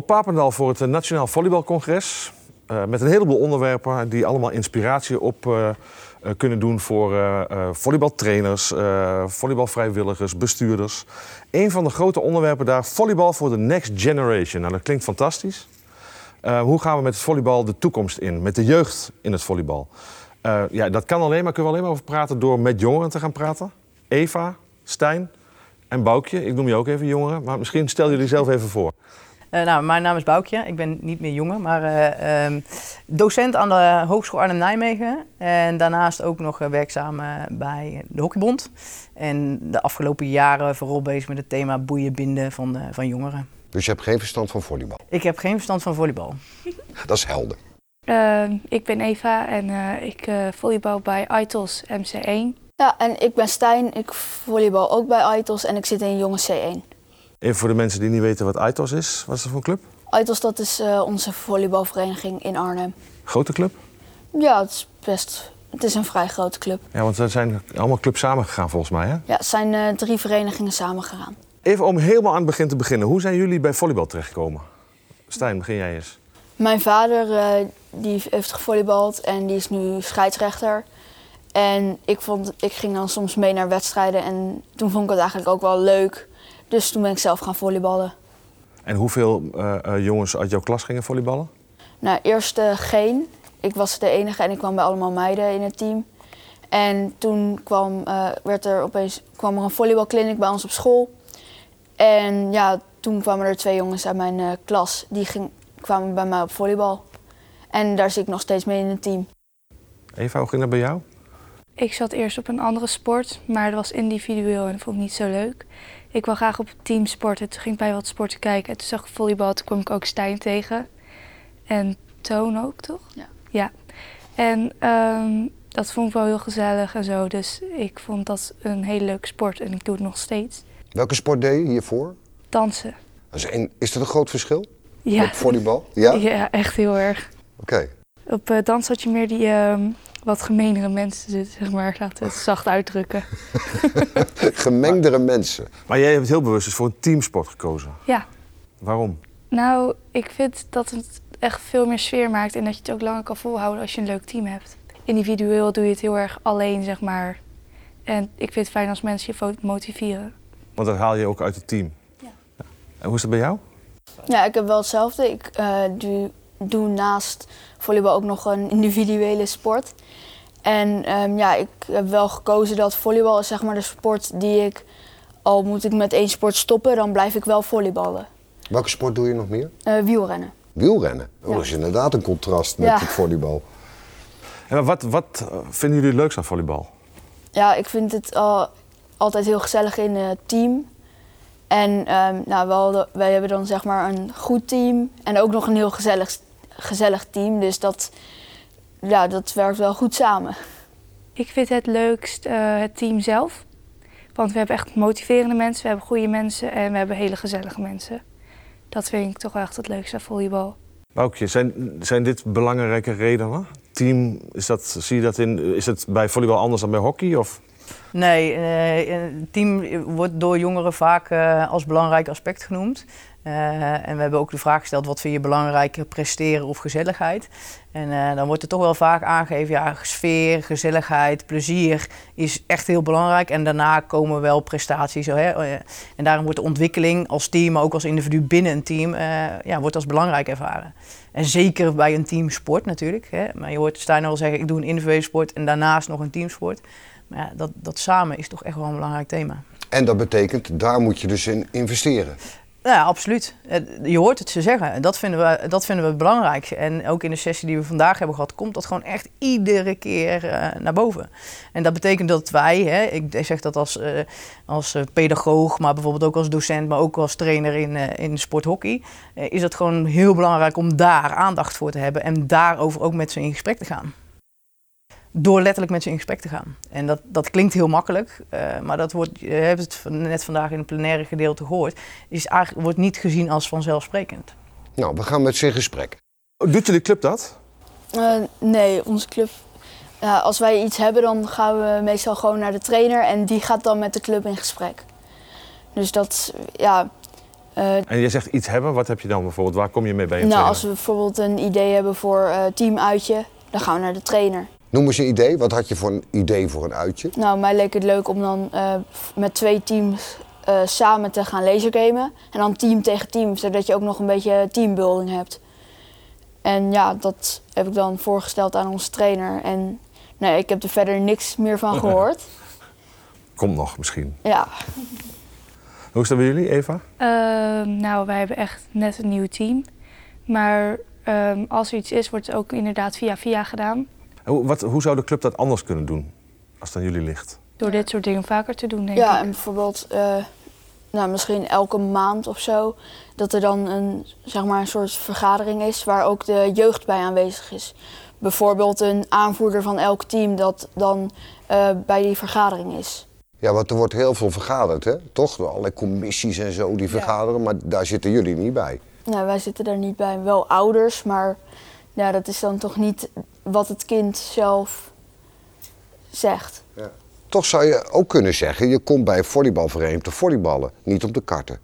Op Papendal voor het Nationaal Volleybalcongres. Uh, met een heleboel onderwerpen die allemaal inspiratie op uh, uh, kunnen doen voor volleybaltrainers, volleybalvrijwilligers, bestuurders. Een van de grote onderwerpen daar, volleybal voor de next generation. Nou, dat klinkt fantastisch. hoe gaan we met het volleybal de toekomst in? Met de jeugd in het volleybal? ja, dat kan alleen maar, kunnen we alleen maar over praten door met jongeren te gaan praten. Eva, Stijn en Boukje. Ik noem je ook even jongeren, maar misschien stel jullie zelf even voor. Uh, nou, mijn naam is Boukje. Ik ben niet meer jongen, maar uh, um, docent aan de Hogeschool Arnhem-Nijmegen. En daarnaast ook nog werkzaam bij de Hockeybond. En de afgelopen jaren vooral bezig met het thema boeien binden van, van jongeren. Dus je hebt geen verstand van volleybal? Ik heb geen verstand van volleybal. Dat is helder. Uh, ik ben Eva en ik volleybal bij ITOS MC1. Ja, en ik ben Stijn. Ik volleybal ook bij ITOS en ik zit in jonge C1. Even voor de mensen die niet weten wat ITOS is. Wat is dat voor een club? ITOS dat is uh, onze volleybalvereniging in Arnhem. Grote club? Ja, het is best... Het is een vrij grote club. Ja, want er zijn allemaal clubs samengegaan volgens mij, hè? Ja, het zijn uh, drie verenigingen samengegaan. Even om helemaal aan het begin te beginnen. Hoe zijn jullie bij volleybal terechtgekomen? Stijn, begin jij eens. Mijn vader uh, die heeft gevolleybald en die is nu scheidsrechter. En ik, vond, ik ging dan soms mee naar wedstrijden en toen vond ik het eigenlijk ook wel leuk. Dus toen ben ik zelf gaan volleyballen. En hoeveel uh, uh, jongens uit jouw klas gingen volleyballen? Nou, eerst uh, geen. Ik was de enige en ik kwam bij allemaal meiden in het team. En toen kwam, werd er opeens, kwam er een volleybalkliniek bij ons op school. En ja, toen kwamen er twee jongens uit mijn klas. Die ging, kwamen bij mij op volleybal. En daar zit ik nog steeds mee in het team. Eva, hoe ging dat bij jou? Ik zat eerst op een andere sport, maar dat was individueel en dat vond ik niet zo leuk. Ik wil graag op teamsporten. Toen ging ik bij wat sporten kijken. En toen zag ik volleybal. Toen kwam ik ook Stijn tegen. En Toon ook, toch? Ja. Ja. En um, dat vond ik wel heel gezellig en zo. Dus ik vond dat een hele leuke sport. En ik doe het nog steeds. Welke sport deed je hiervoor? Dansen. Is dat een groot verschil? Ja. Op volleybal? Ja? Ja, echt heel erg. Oké. Okay. Op uh, dans had je meer die... Um, wat gemeenere mensen zitten, zeg maar. Laten we het zacht uitdrukken. Gemengdere mensen. Maar jij hebt heel bewust dus voor een teamsport gekozen. Ja. Waarom? Nou, ik vind dat het echt veel meer sfeer maakt en dat je het ook langer kan volhouden als je een leuk team hebt. Individueel doe je het heel erg alleen, zeg maar. En ik vind het fijn als mensen je motiveren. Want dat haal je ook uit het team? Ja. ja. En hoe is dat bij jou? Ja, ik heb wel hetzelfde. Ik uh, doe, doe naast volleybal ook nog een individuele sport. En um, ja, ik heb wel gekozen dat volleybal is zeg maar de sport die ik, al moet ik met één sport stoppen, dan blijf ik wel volleyballen. Welke sport doe je nog meer? Uh, wielrennen. Wielrennen? Oh, ja. Dat is inderdaad een contrast met Ja. het volleybal. En wat, wat vinden jullie het leukst aan volleybal? Ja, ik vind het al, altijd heel gezellig in het team. En um, nou, we hadden- wij hebben dan zeg maar een goed team en ook nog een heel gezellig, gezellig team. Dus dat, ja, dat werkt wel goed samen. Ik vind het leukst eh, het team zelf. Want we hebben echt motiverende mensen, we hebben goede mensen en we hebben hele gezellige mensen. Dat vind ik toch wel echt het leukste aan volleybal. Boukje, zijn, zijn dit belangrijke redenen? Team, is, dat, zie je dat in, is het bij volleybal anders dan bij hockey? Of? Nee, eh, een team wordt door jongeren vaak eh, als belangrijk aspect genoemd. Eh, en we hebben ook de vraag gesteld, wat vind je belangrijker, presteren of gezelligheid? En eh, dan wordt er toch wel vaak aangegeven, ja, sfeer, gezelligheid, plezier is echt heel belangrijk. En daarna komen wel prestaties. Hè? Eh, En daarom wordt de ontwikkeling als team, maar ook als individu binnen een team, eh, ja, wordt als belangrijk ervaren. En zeker bij een teamsport natuurlijk. Hè? Maar je hoort Stijn al zeggen, ik doe een individuele sport en daarnaast nog een teamsport. Maar ja, dat, dat samen is toch echt wel een belangrijk thema. En dat betekent, daar moet je dus in investeren. Ja, absoluut. Eh, Je hoort het ze zeggen. Dat vinden, we, dat vinden we belangrijk. En ook in de sessie die we vandaag hebben gehad, komt dat gewoon echt iedere keer eh, naar boven. En dat betekent dat wij, hè, ik zeg dat als, eh, als pedagoog, maar bijvoorbeeld ook als docent, maar ook als trainer in, in sporthockey, is het gewoon heel belangrijk om daar aandacht voor te hebben en daarover ook met ze in gesprek te gaan. Door letterlijk met ze in gesprek te gaan. En dat, dat klinkt heel makkelijk, eh, maar dat wordt, je hebt het net vandaag in het plenaire gedeelte gehoord, is eigenlijk, wordt niet gezien als vanzelfsprekend. Nou, we gaan met ze in gesprek. Doet jullie club dat? Eh, nee, onze club. Ja, als wij iets hebben, dan gaan we meestal gewoon naar de trainer en die gaat dan met de club in gesprek. Dus dat, ja, Eh, En je zegt iets hebben, wat heb je dan bijvoorbeeld? Waar kom je mee bij een nou, trainer? als we bijvoorbeeld een idee hebben voor eh teamuitje, dan gaan we naar de trainer. Noem eens een idee. Wat had je voor een idee voor een uitje? Nou, mij leek het leuk om dan eh, met twee teams eh, samen te gaan lasergamen. En dan team tegen team, zodat je ook nog een beetje teambuilding hebt. En ja, dat heb ik dan voorgesteld aan onze trainer. En nee, ik heb er verder niks meer van gehoord. Komt nog misschien. Ja, Hoe is dat bij jullie, Eva? Ehm, nou, wij hebben echt net een nieuw team. Maar ehm, als er iets is, wordt het ook inderdaad via via gedaan. Hoe, wat, hoe zou de club dat anders kunnen doen? Als het aan jullie ligt. Door dit soort dingen vaker te doen, denk ja ik. en bijvoorbeeld eh, nou, misschien elke maand of zo... dat er dan een, zeg maar, een soort vergadering is waar ook de jeugd bij aanwezig is. Bijvoorbeeld een aanvoerder van elk team dat dan eh, bij die vergadering is. Ja, want er wordt heel veel vergaderd, hè? Toch? Door allerlei commissies en zo die vergaderen, maar daar zitten jullie niet bij. Nou, wij zitten daar niet bij, wel ouders, maar ja, dat is dan toch niet wat het kind zelf zegt. Toch zou je ook kunnen zeggen, je komt bij een volleybalvereniging te volleyballen, niet om te karten.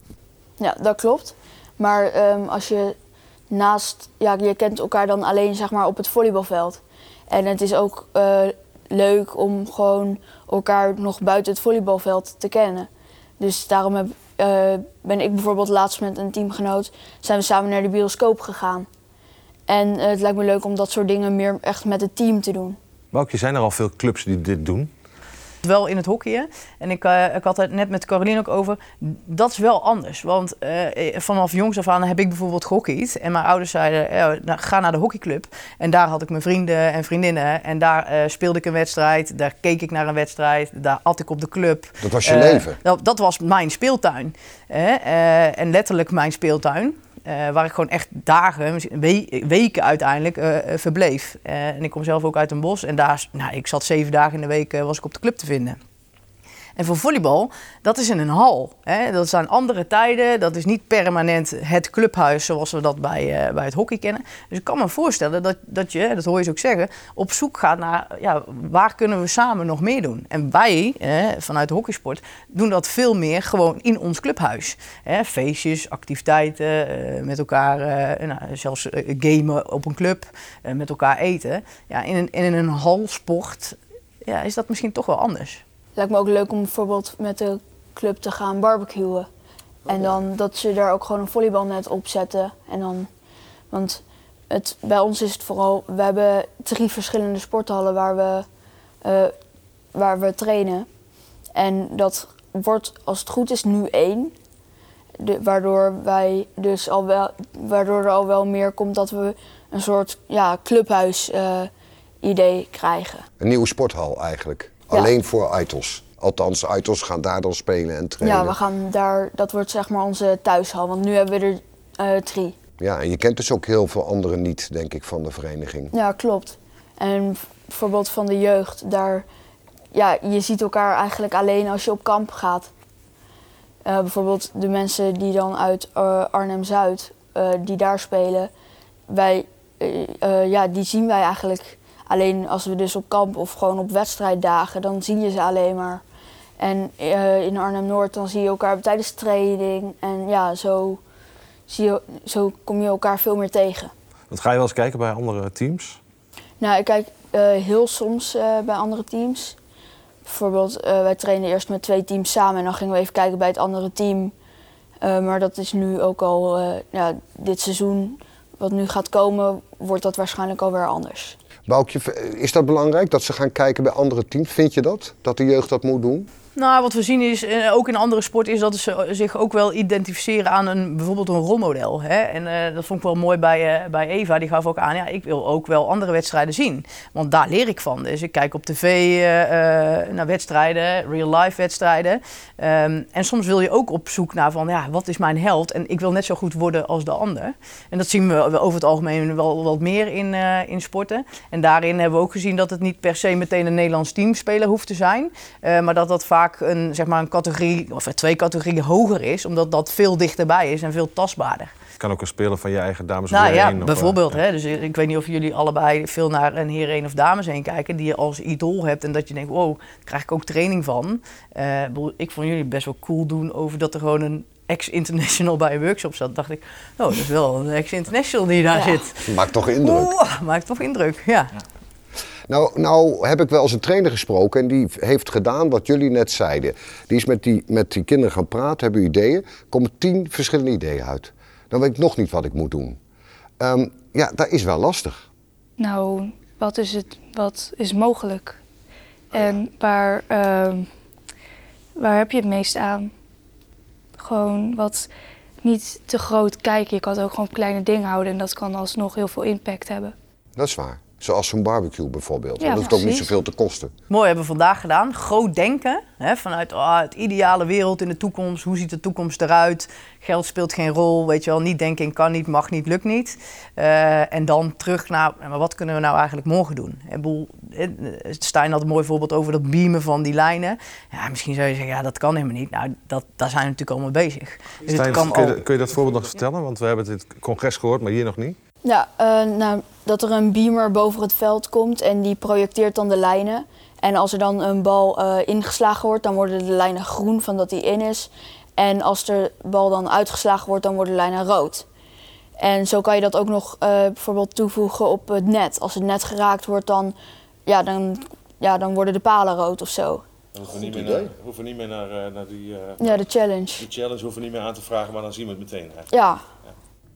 Ja, dat klopt. Maar ehm, als je naast, ja, je kent elkaar dan alleen zeg maar op het volleybalveld. En het is ook eh, leuk om gewoon elkaar nog buiten het volleybalveld te kennen. Dus daarom heb, eh, ben ik bijvoorbeeld laatst met een teamgenoot, zijn we samen naar de bioscoop gegaan. En eh, het lijkt me leuk om dat soort dingen meer echt met het team te doen. Boukje, zijn er al veel clubs die dit doen? Wel in het hockeyen. En ik, eh, ik had het net met Caroline ook over. Dat is wel anders. Want eh, vanaf jongs af aan heb ik bijvoorbeeld gehockeyd. En mijn ouders zeiden, ja, nou, ga naar de hockeyclub. En daar had ik mijn vrienden en vriendinnen. En daar eh, speelde ik een wedstrijd. Daar keek ik naar een wedstrijd. Daar at ik op de club. Dat was je leven. Dat, dat was mijn speeltuin. hè. Eh, en letterlijk mijn speeltuin. Eh, waar ik gewoon echt dagen, we- weken uiteindelijk eh, eh, verbleef. En ik kom zelf ook uit een bos. En daar, nou, ik zat zeven dagen in de week was ik op de club te vinden. En voor volleybal, dat is in een hal. Hè? Dat zijn andere tijden. Dat is niet permanent het clubhuis zoals we dat bij, eh, bij het hockey kennen. Dus ik kan me voorstellen dat, dat je, dat hoor je ze ook zeggen, op zoek gaat naar ja, waar kunnen we samen nog meer doen. En wij, vanuit de hockeysport, doen dat veel meer gewoon in ons clubhuis. Hè? Feestjes, activiteiten, eh, met elkaar, eh, nou, zelfs gamen op een club, met elkaar eten. Ja, in, een, in een halsport ja, is dat misschien toch wel anders. Lijkt me ook leuk om bijvoorbeeld met de club te gaan barbecuen. En dan dat ze daar ook gewoon een volleybalnet op zetten. En dan, want het, bij ons is het vooral, we hebben drie verschillende sporthallen waar we, eh, waar we trainen. En dat wordt, als het goed is, nu één. De, waardoor, wij dus al wel, waardoor er al wel meer komt dat we een soort ja, clubhuis eh, idee krijgen. Een nieuwe sporthal eigenlijk. Alleen voor idols. Althans, idols gaan daar dan spelen en trainen. Ja, we gaan daar, dat wordt zeg maar onze thuishal, want nu hebben we er eh, drie. Ja, en je kent dus ook heel veel anderen niet, denk ik, van de vereniging. Ja, klopt. En bijvoorbeeld van de jeugd, daar, ja, je ziet elkaar eigenlijk alleen als je op kamp gaat. Eh, bijvoorbeeld de mensen die dan uit eh, Arnhem-Zuid, die daar spelen, wij, ja, die zien wij eigenlijk alleen als we dus op kamp of gewoon op wedstrijddagen, dan zie je ze alleen maar. En eh, in Arnhem-Noord dan zie je elkaar tijdens training en ja, zo, zie je, zo kom je elkaar veel meer tegen. Want ga je wel eens kijken bij andere teams? Nou, ik kijk eh, heel soms eh, bij andere teams. Bijvoorbeeld, wij trainen eerst met twee teams samen en dan gingen we even kijken bij het andere team. Maar dat is nu ook al, ja, dit seizoen wat nu gaat komen, wordt dat waarschijnlijk alweer anders. Is dat belangrijk dat ze gaan kijken bij andere teams? Vind je dat? Dat de jeugd dat moet doen? Nou, wat we zien is, eh, ook in andere sporten, is dat ze zich ook wel identificeren aan een, bijvoorbeeld een rolmodel. Hè? En eh, dat vond ik wel mooi bij, eh, bij Eva. Die gaf ook aan, ja, ik wil ook wel andere wedstrijden zien. Want daar leer ik van. Dus ik kijk op tv naar wedstrijden, real-life wedstrijden. Ehm, en soms wil je ook op zoek naar van, ja, wat is mijn held? En ik wil net zo goed worden als de ander. En dat zien we over het algemeen wel wat meer in, in sporten. En daarin hebben we ook gezien dat het niet per se meteen een Nederlands teamspeler hoeft te zijn. maar dat dat vaak een, zeg maar een categorie, of twee categorieën hoger is. Omdat dat veel dichterbij is en veel tastbaarder. Het kan ook een speler van je eigen dames of Nou ja, één of, bijvoorbeeld. eh, Hè, dus ik weet niet of jullie allebei veel naar een heer 1 of dames heen kijken. Die je als idool hebt. En dat je denkt, wow, daar krijg ik ook training van. Eh, ik bedoel, ik vond jullie best wel cool doen over dat er gewoon een ex-international bij een workshop zat, dacht ik, oh, dat is wel een ex-international die daar Ja. zit. Maakt toch indruk. Oeh, maakt toch indruk, ja. Nou, nou heb ik wel eens een trainer gesproken en die heeft gedaan wat jullie net zeiden. Die is met die, met die kinderen gaan praten, hebben ideeën. Komen tien verschillende ideeën uit. Dan weet ik nog niet wat ik moet doen. Ehm, ja, dat is wel lastig. Nou, wat is, het, wat is mogelijk? En waar, ehm, waar heb je het meest aan? Gewoon wat niet te groot kijken. Je kan het ook gewoon op kleine dingen houden en dat kan alsnog heel veel impact hebben. Dat is waar. Zoals zo'n barbecue bijvoorbeeld. Ja, dat hoeft ook niet zoveel te kosten. Mooi hebben we vandaag gedaan. Groot denken. Hè, vanuit ah, het ideale wereld in de toekomst. Hoe ziet de toekomst eruit? Geld speelt geen rol. Weet je wel, niet denken kan niet, mag niet, lukt niet. Eh, en dan terug naar, maar wat kunnen we nou eigenlijk morgen doen? Eh, Stijn had een mooi voorbeeld over dat beamen van die lijnen. Ja, misschien zou je zeggen, ja, dat kan helemaal niet. Nou, dat, daar zijn we natuurlijk allemaal bezig. Dus Stijn, het kan kun, je, al. kun je dat voorbeeld nog vertellen? Want we hebben het in het congres gehoord, maar hier nog niet. Ja, eh, nou, dat er een beamer boven het veld komt en die projecteert dan de lijnen. En als er dan een bal eh, ingeslagen wordt, dan worden de lijnen groen van dat die in is. En als de bal dan uitgeslagen wordt, dan worden de lijnen rood. En zo kan je dat ook nog eh, bijvoorbeeld toevoegen op het net. Als het net geraakt wordt, dan, ja, dan, ja, dan worden de palen rood of zo. Dan hoeven we niet meer naar, hoeven niet meer naar, eh, naar die, eh, Ja, de challenge. die challenge hoeven we niet meer aan te vragen, maar dan zien we het meteen. Ja,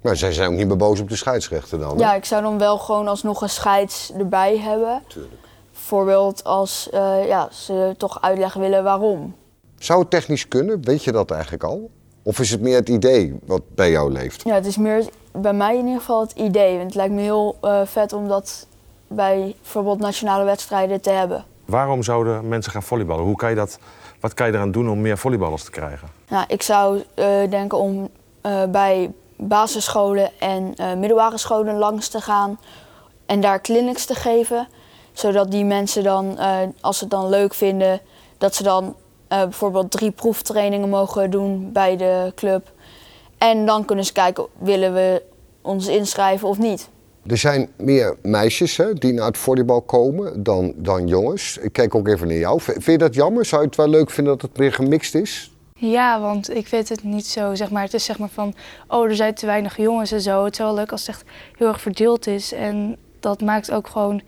Maar zij zijn ook niet meer boos op de scheidsrechter dan. hè? ja, ik zou dan wel gewoon alsnog een scheids erbij hebben. Tuurlijk. Bijvoorbeeld als eh, ja, ze toch uitleg willen waarom. Zou het technisch kunnen? Weet je dat eigenlijk al? Of is het meer het idee wat bij jou leeft? Ja, het is meer bij mij in ieder geval het idee. Want het lijkt me heel eh, vet om dat bij bijvoorbeeld nationale wedstrijden te hebben. Waarom zouden mensen gaan volleyballen? Hoe kan je dat, wat kan je eraan doen om meer volleyballers te krijgen? Nou, ik zou eh, denken om eh, bij basisscholen en eh, middelbare scholen langs te gaan en daar clinics te geven. Zodat die mensen dan, eh, als ze het dan leuk vinden, dat ze dan eh, bijvoorbeeld drie proeftrainingen mogen doen bij de club. En dan kunnen ze kijken, willen we ons inschrijven of niet. Er zijn meer meisjes hè, die naar het volleybal komen dan, dan jongens. Ik kijk ook even naar jou. Vind je dat jammer? Zou je het wel leuk vinden dat het meer gemixt is? Ja, want ik vind het niet zo, zeg maar, het is zeg maar van, oh, er zijn te weinig jongens en zo. Het is wel leuk als het echt heel erg verdeeld is. En dat maakt ook gewoon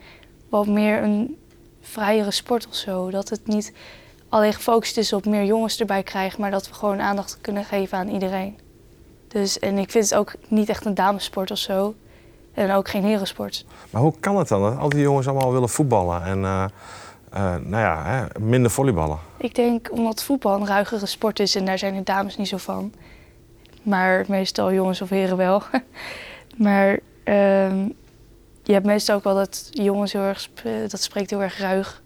wat meer een vrijere sport of zo. Dat het niet alleen gefocust is op meer jongens erbij krijgen, maar dat we gewoon aandacht kunnen geven aan iedereen. Dus, en ik vind het ook niet echt een damesport of zo. En ook geen herensport. Maar hoe kan het dan al die jongens allemaal willen voetballen en eh, nou ja, minder volleyballen? Ik denk omdat voetbal een ruigere sport is en daar zijn de dames niet zo van. Maar meestal jongens of heren wel. maar ehm, je hebt meestal ook wel dat jongens heel erg, dat spreekt heel erg ruig.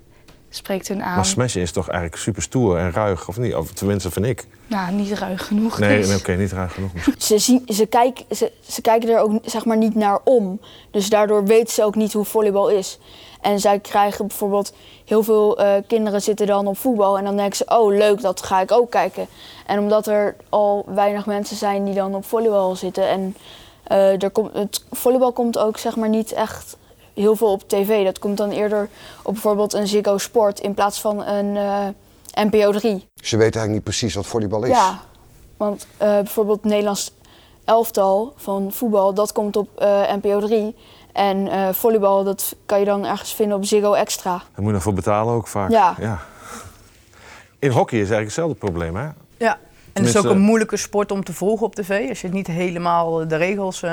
Spreekt hun aan. Maar smashen is toch eigenlijk super stoer en ruig, of niet? Of tenminste, vind ik. Nou, niet ruig genoeg. Nee, dus. nee, oké, niet ruig genoeg. Ze, zien, ze, kijken, ze, ze kijken er ook zeg maar, niet naar om. Dus daardoor weten ze ook niet hoe volleybal is. En zij krijgen bijvoorbeeld heel veel eh, kinderen zitten dan op voetbal. En dan denken ze, oh leuk, dat ga ik ook kijken. En omdat er al weinig mensen zijn die dan op volleybal zitten. En eh, er komt, het volleybal komt ook zeg maar niet echt heel veel op tv. Dat komt dan eerder op bijvoorbeeld een Ziggo Sport in plaats van een eh, NPO 3. Ze weten eigenlijk niet precies wat volleybal is. Ja, want eh, bijvoorbeeld het Nederlands elftal van voetbal, dat komt op eh, NPO 3. En eh, volleybal, dat kan je dan ergens vinden op Ziggo Extra. Daar moet je nog voor betalen ook vaak. Ja. In hockey is eigenlijk hetzelfde probleem, hè? Ja, en het is ook een moeilijke sport om te volgen op tv als je niet helemaal de regels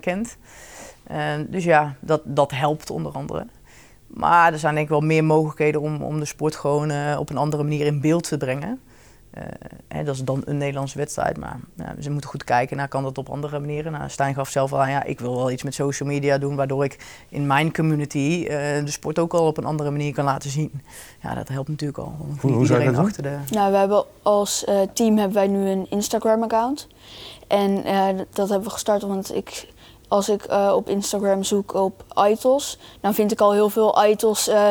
kent. En dus ja, dat, dat helpt onder andere. Maar er zijn denk ik wel meer mogelijkheden om, om de sport gewoon eh, op een andere manier in beeld te brengen. Eh, hè, dat is dan een Nederlandse wedstrijd, maar ja, ze moeten goed kijken naar kan dat op andere manieren. Nou, Stijn gaf zelf al aan, ja, ik wil wel iets met social media doen, waardoor ik in mijn community eh, de sport ook al op een andere manier kan laten zien. Ja, dat helpt natuurlijk al. Hoe- hoe zou je iedereen dat doen? achter de... Nou, we hebben als eh, team hebben wij nu een Instagram-account. En eh, dat hebben we gestart, want ik, als ik eh, op Instagram zoek op idols, dan vind ik al heel veel idols eh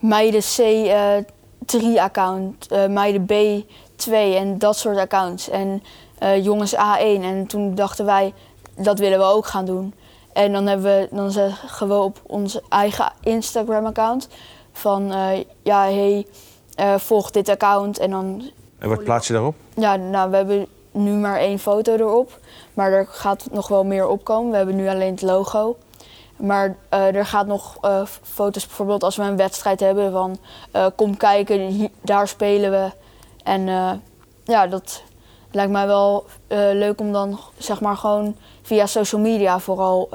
meiden C3-account, eh meiden B2 en dat soort accounts. En jongens A1. En toen dachten wij, dat willen we ook gaan doen. En dan, hebben we, dan zeggen we op ons eigen Instagram-account van, ja, hey, volg dit account. En dan En wat plaats je daarop? ja, nou, we hebben nu maar één foto erop. Maar er gaat nog wel meer opkomen. We hebben nu alleen het logo. Maar eh, er gaat nog eh, foto's, bijvoorbeeld als we een wedstrijd hebben van eh, kom kijken, daar spelen we. En ja, dat lijkt mij wel leuk om dan zeg maar gewoon via social media vooral,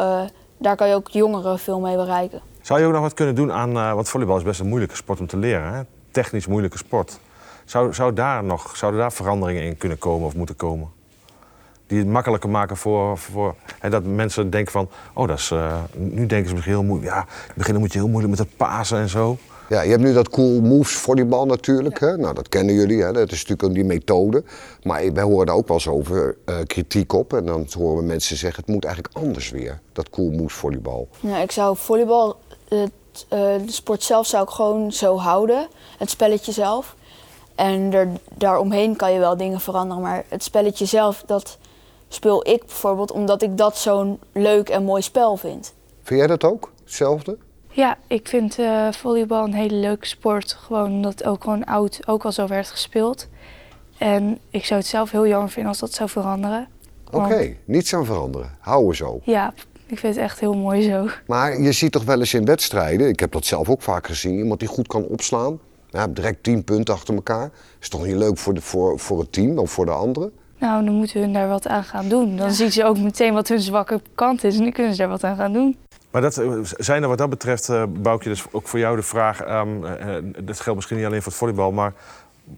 daar kan je ook jongeren veel mee bereiken. Zou je ook nog wat kunnen doen aan, want volleybal is best een moeilijke sport om te leren, technisch moeilijke sport. Zou, zou daar nog, zouden daar veranderingen in kunnen komen of moeten komen? Die het makkelijker maken voor, voor hè, dat mensen denken van, oh dat is, eh, nu denken ze misschien heel moeilijk. Ja, in het begin moet je heel moeilijk met het pasen en zo. Ja, je hebt nu dat cool moves volleybal natuurlijk. Hè? Nou, dat kennen jullie. Hè? Dat is natuurlijk ook die methode. Maar wij horen daar ook wel eens over eh, kritiek op. En dan horen we mensen zeggen, het moet eigenlijk anders weer. Dat cool moves volleybal. Ja, ik zou volleybal, het, eh, de sport zelf zou ik gewoon zo houden. Het spelletje zelf. En er, daaromheen kan je wel dingen veranderen. Maar het spelletje zelf, dat speel ik bijvoorbeeld omdat ik dat zo'n leuk en mooi spel vind. Vind jij dat ook? Hetzelfde? Ja, ik vind eh, volleybal een hele leuke sport. Gewoon omdat het ook gewoon oud ook al zo werd gespeeld. En ik zou het zelf heel jammer vinden als dat zou veranderen. Oké, Want- niets aan veranderen. Houden zo. Ja, ik vind het echt heel mooi zo. Maar je ziet toch wel eens in wedstrijden, ik heb dat zelf ook vaak gezien, iemand die goed kan opslaan. Ja, direct tien punten achter elkaar. Is toch niet leuk voor, de, voor, voor het team of voor de anderen? Nou, dan moeten hun daar wat aan gaan doen. Dan zien ze ook meteen wat hun zwakke kant is en dan kunnen ze daar wat aan gaan doen. Maar dat, eh, zijn er wat dat betreft, eh Boukje, dus ook voor jou de vraag... ehm, eh, eh, dat geldt misschien niet alleen voor het volleybal, maar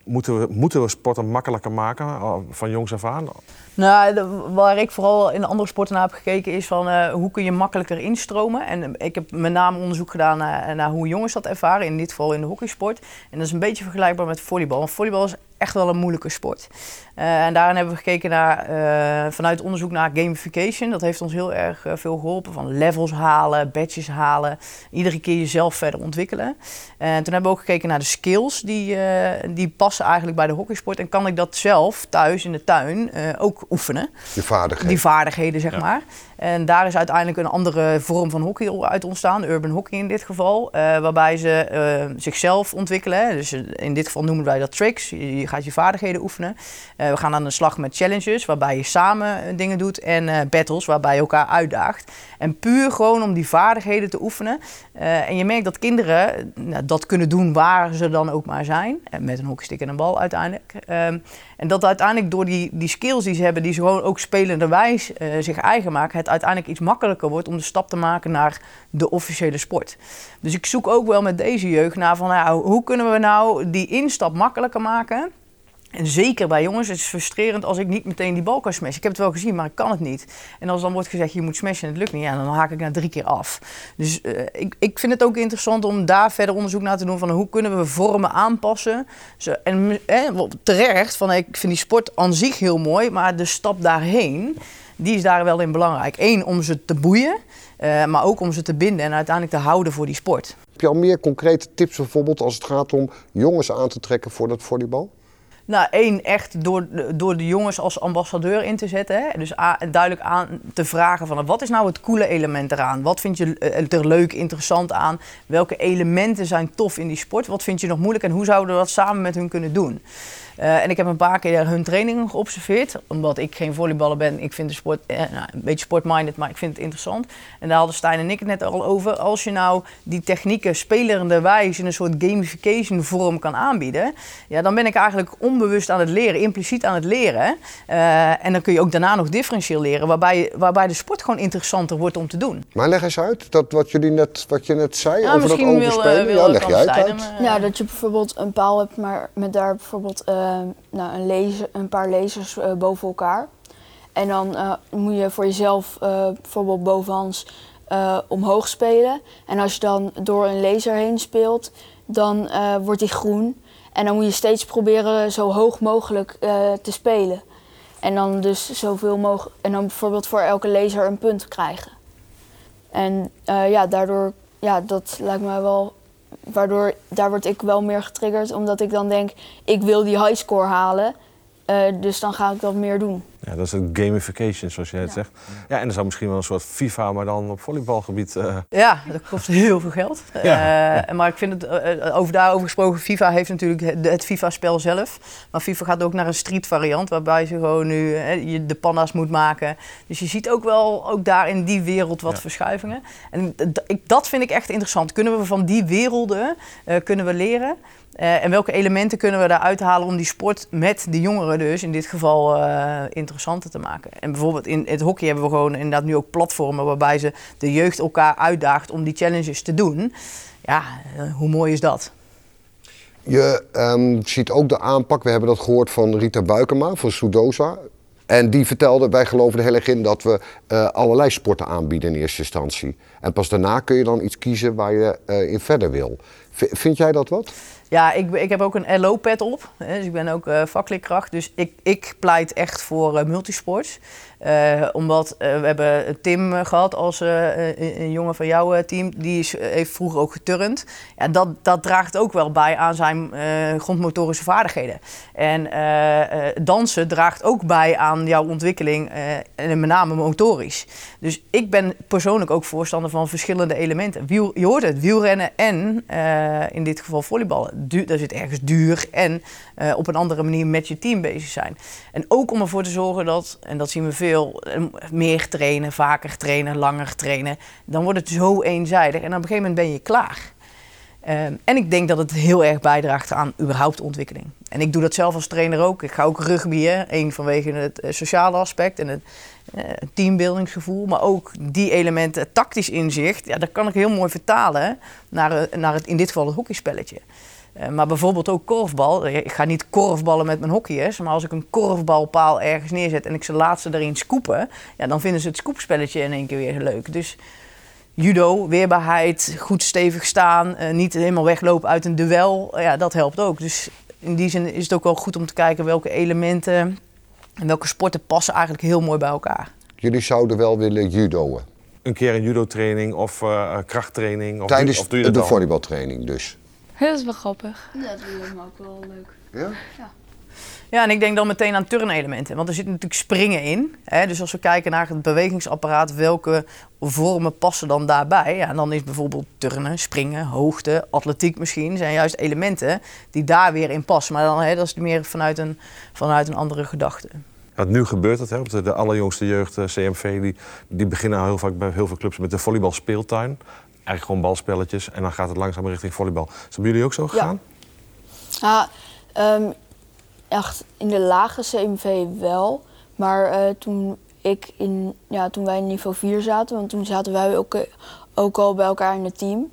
moeten we, moeten sporten makkelijker maken eh, van jongs af aan? Nou, waar ik vooral in andere sporten naar heb gekeken is van eh, hoe kun je makkelijker instromen. En eh, ik heb met name onderzoek gedaan naar, naar hoe jongens dat ervaren, in dit geval in de hockeysport. En dat is een beetje vergelijkbaar met volleybal. Want volleybal is echt wel een moeilijke sport. Eh, en daarin hebben we gekeken naar, eh, vanuit onderzoek naar gamification. Dat heeft ons heel erg eh, veel geholpen. Van levels halen, badges halen, iedere keer jezelf verder ontwikkelen. En toen hebben we ook gekeken naar de skills die, eh, die passen eigenlijk bij de hockeysport. En kan ik dat zelf thuis in de tuin eh, ook oefenen. Je vaardigheden. Die vaardigheden, zeg Ja. maar. En daar is uiteindelijk een andere vorm van hockey uit ontstaan, urban hockey in dit geval, eh, waarbij ze zichzelf ontwikkelen. Dus in dit geval noemen wij dat tricks. Je, je je vaardigheden oefenen. Eh, we gaan aan de slag met challenges, waarbij je samen eh, dingen doet, en eh, battles, waarbij je elkaar uitdaagt. En puur gewoon om die vaardigheden te oefenen. En je merkt dat kinderen nou, dat kunnen doen waar ze dan ook maar zijn. Met een hockeystick en een bal uiteindelijk. Ehm, en dat uiteindelijk door die, die skills die ze hebben, die ze gewoon ook spelenderwijs zich eigen maken, het uiteindelijk iets makkelijker wordt om de stap te maken naar de officiële sport. Dus ik zoek ook wel met deze jeugd naar van nou, hoe kunnen we nou die instap makkelijker maken. En zeker bij jongens, het is frustrerend als ik niet meteen die bal kan smashen. Ik heb het wel gezien, maar ik kan het niet. En als dan wordt gezegd, je moet smashen en het lukt niet, dan haak ik na drie keer af. Dus eh, ik, ik vind het ook interessant om daar verder onderzoek naar te doen van hoe kunnen we vormen aanpassen. Zo, en eh, terecht, van, ik vind die sport aan zich heel mooi, maar de stap daarheen, die is daar wel in belangrijk. Eén, om ze te boeien, eh, maar ook om ze te binden en uiteindelijk te houden voor die sport. Heb je al meer concrete tips bijvoorbeeld als het gaat om jongens aan te trekken voor dat volleybal? Nou, één, echt door, door de jongens als ambassadeur in te zetten. Hè? Dus duidelijk aan te vragen van wat is nou het coole element eraan? Wat vind je eh, er leuk, interessant aan? Welke elementen zijn tof in die sport? Wat vind je nog moeilijk en hoe zouden we dat samen met hun kunnen doen? Eh, en ik heb een paar keer hun trainingen geobserveerd. Omdat ik geen volleyballer ben. Ik vind de sport eh, nou, een beetje sportminded, maar ik vind het interessant. En daar hadden Stijn en ik het net al over. Als je nou die technieken spelenderwijs in een soort gamification vorm kan aanbieden. Ja, dan ben ik eigenlijk onbewust aan het leren, impliciet aan het leren. Eh, en dan kun je ook daarna nog differentieel leren. Waarbij, waarbij de sport gewoon interessanter wordt om te doen. Maar leg eens uit, dat wat, jullie net, wat je net zei Ja, over dat wil, eh, overspelen. wil ja, leg Stijn uit. Ja, dat je bijvoorbeeld een paal hebt, maar met daar bijvoorbeeld eh, nou, een, een paar lasers eh, boven elkaar. En dan eh, moet je voor jezelf eh, bijvoorbeeld bovenhands omhoog spelen. En als je dan door een laser heen speelt, dan wordt die groen. En dan moet je steeds proberen zo hoog mogelijk te spelen. En dan dus zoveel mogelijk. En dan bijvoorbeeld voor elke laser een punt krijgen. En ja, daardoor, ja, dat lijkt mij wel. Waardoor, daar word ik wel meer getriggerd, omdat ik dan denk, ik wil die highscore halen. eh, dus dan ga ik dat meer doen. Ja, dat is een gamification, zoals jij het Ja. zegt. Ja, en er zou misschien wel een soort FIFA, maar dan op volleybalgebied. eh, Ja, dat kost heel veel geld. Ja. Eh, maar ik vind het, eh, over daarover gesproken, FIFA heeft natuurlijk het, het FIFA-spel zelf. Maar FIFA gaat ook naar een street variant, waarbij ze gewoon nu je de panda's moet maken. Dus je ziet ook wel, ook daar in die wereld wat Ja. verschuivingen. En ik, dat vind ik echt interessant. Kunnen we van die werelden, kunnen we leren? Eh, en welke elementen kunnen we daaruit halen om die sport met de jongeren dus in dit geval eh, interessanter te maken? En bijvoorbeeld in het hockey hebben we gewoon inderdaad nu ook platformen waarbij ze de jeugd elkaar uitdaagt om die challenges te doen. Ja, eh, hoe mooi is dat? Je ehm, ziet ook de aanpak, we hebben dat gehoord van Rita Buikema van Sudosa. En die vertelde, wij geloven er heel erg in dat we allerlei sporten aanbieden in eerste instantie. En pas daarna kun je dan iets kiezen waar je in verder wil. Vind jij dat wat? Ja, ik, ik heb ook een LO-pad op. Hè, dus ik ben ook vakleerkracht. Dus ik, ik pleit echt voor eh, multisports. Eh, omdat we hebben Tim eh, gehad als een, een jongen van jouw team. Die is, heeft vroeger ook geturnd. Ja, dat, dat draagt ook wel bij aan zijn grondmotorische vaardigheden. En dansen draagt ook bij aan jouw ontwikkeling. en met name motorisch. Dus ik ben persoonlijk ook voorstander van verschillende elementen. Wiel, je hoort het, wielrennen en in dit geval volleyballen. Du daar zit ergens duur en eh, op een andere manier met je team bezig zijn. En ook om ervoor te zorgen dat, en dat zien we veel, eh, meer trainen, vaker trainen, langer trainen. Dan wordt het zo eenzijdig en op een gegeven moment ben je klaar. Ehm, en ik denk dat het heel erg bijdraagt aan überhaupt ontwikkeling. En ik doe dat zelf als trainer ook. Ik ga ook rugbyen. Eén vanwege het eh, sociale aspect en het eh, teambuildingsgevoel. Maar ook die elementen, tactisch inzicht. Ja, dat kan ik heel mooi vertalen naar, eh, naar het, in dit geval het hockeyspelletje. Eh, maar bijvoorbeeld ook korfbal. Ik ga niet korfballen met mijn hockeyers. Maar als ik een korfbalpaal ergens neerzet en ik ze laatste erin scoopen. Ja, dan vinden ze het scoopspelletje in één keer weer leuk. Dus judo, weerbaarheid, goed stevig staan, eh, niet helemaal weglopen uit een duel, eh, ja, dat helpt ook. Dus in die zin is het ook wel goed om te kijken welke elementen en welke sporten passen eigenlijk heel mooi bij elkaar. Jullie zouden wel willen judoën. een keer een judo-training of eh, krachttraining. Of Tijdens doe, of doe je dat de volleybaltraining dus. Dat is wel grappig. Ja, dat lijkt me ook wel leuk. Ja? Ja, en ik denk dan meteen aan turnelementen, want er zit natuurlijk springen in. Hè? Dus als we kijken naar het bewegingsapparaat, welke vormen passen dan daarbij? Ja, dan is bijvoorbeeld turnen, springen, hoogte, atletiek misschien, zijn juist elementen die daar weer in passen. Maar dan, hè, dat is meer vanuit een, vanuit een andere gedachte. Want nu gebeurt het, hè, op de, de allerjongste jeugd, eh, CMV, die, die beginnen heel vaak bij heel veel clubs met de volleybalspeeltuin. Eigenlijk gewoon balspelletjes en dan gaat het langzaam richting volleybal. Zijn jullie ook zo gegaan? Ja, ehm, echt in de lage CMV wel. Maar eh, toen, ik in, ja, toen wij in niveau 4 zaten, want toen zaten wij ook, eh, ook al bij elkaar in het team.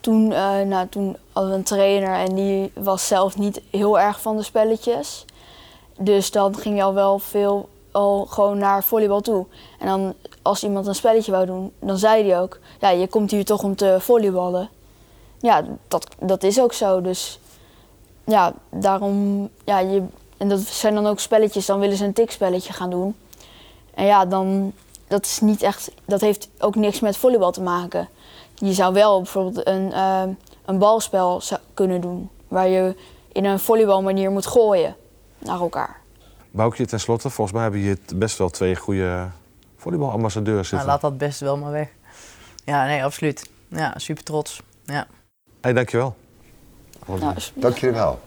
Toen, eh, nou, toen hadden we een trainer en die was zelf niet heel erg van de spelletjes. Dus dan ging je al wel veel al gewoon naar volleybal toe. En dan als iemand een spelletje wou doen, dan zei hij ook... Ja, je komt hier toch om te volleyballen. Ja, dat, dat is ook zo. Dus ja, daarom, ja, je, en dat zijn dan ook spelletjes, dan willen ze een tikspelletje gaan doen. En ja, dan, dat is niet echt, dat heeft ook niks met volleybal te maken. Je zou wel bijvoorbeeld een, eh, een balspel kunnen doen, waar je in een volleybalmanier moet gooien naar elkaar. Boukje, tenslotte, volgens mij hebben je best wel twee goede volleybalambassadeurs Nou, zitten. laat dat best wel maar weg. Ja, nee, absoluut. Ja, super trots. Ja. Hey, dankjewel. Nou, is- Dank jullie wel.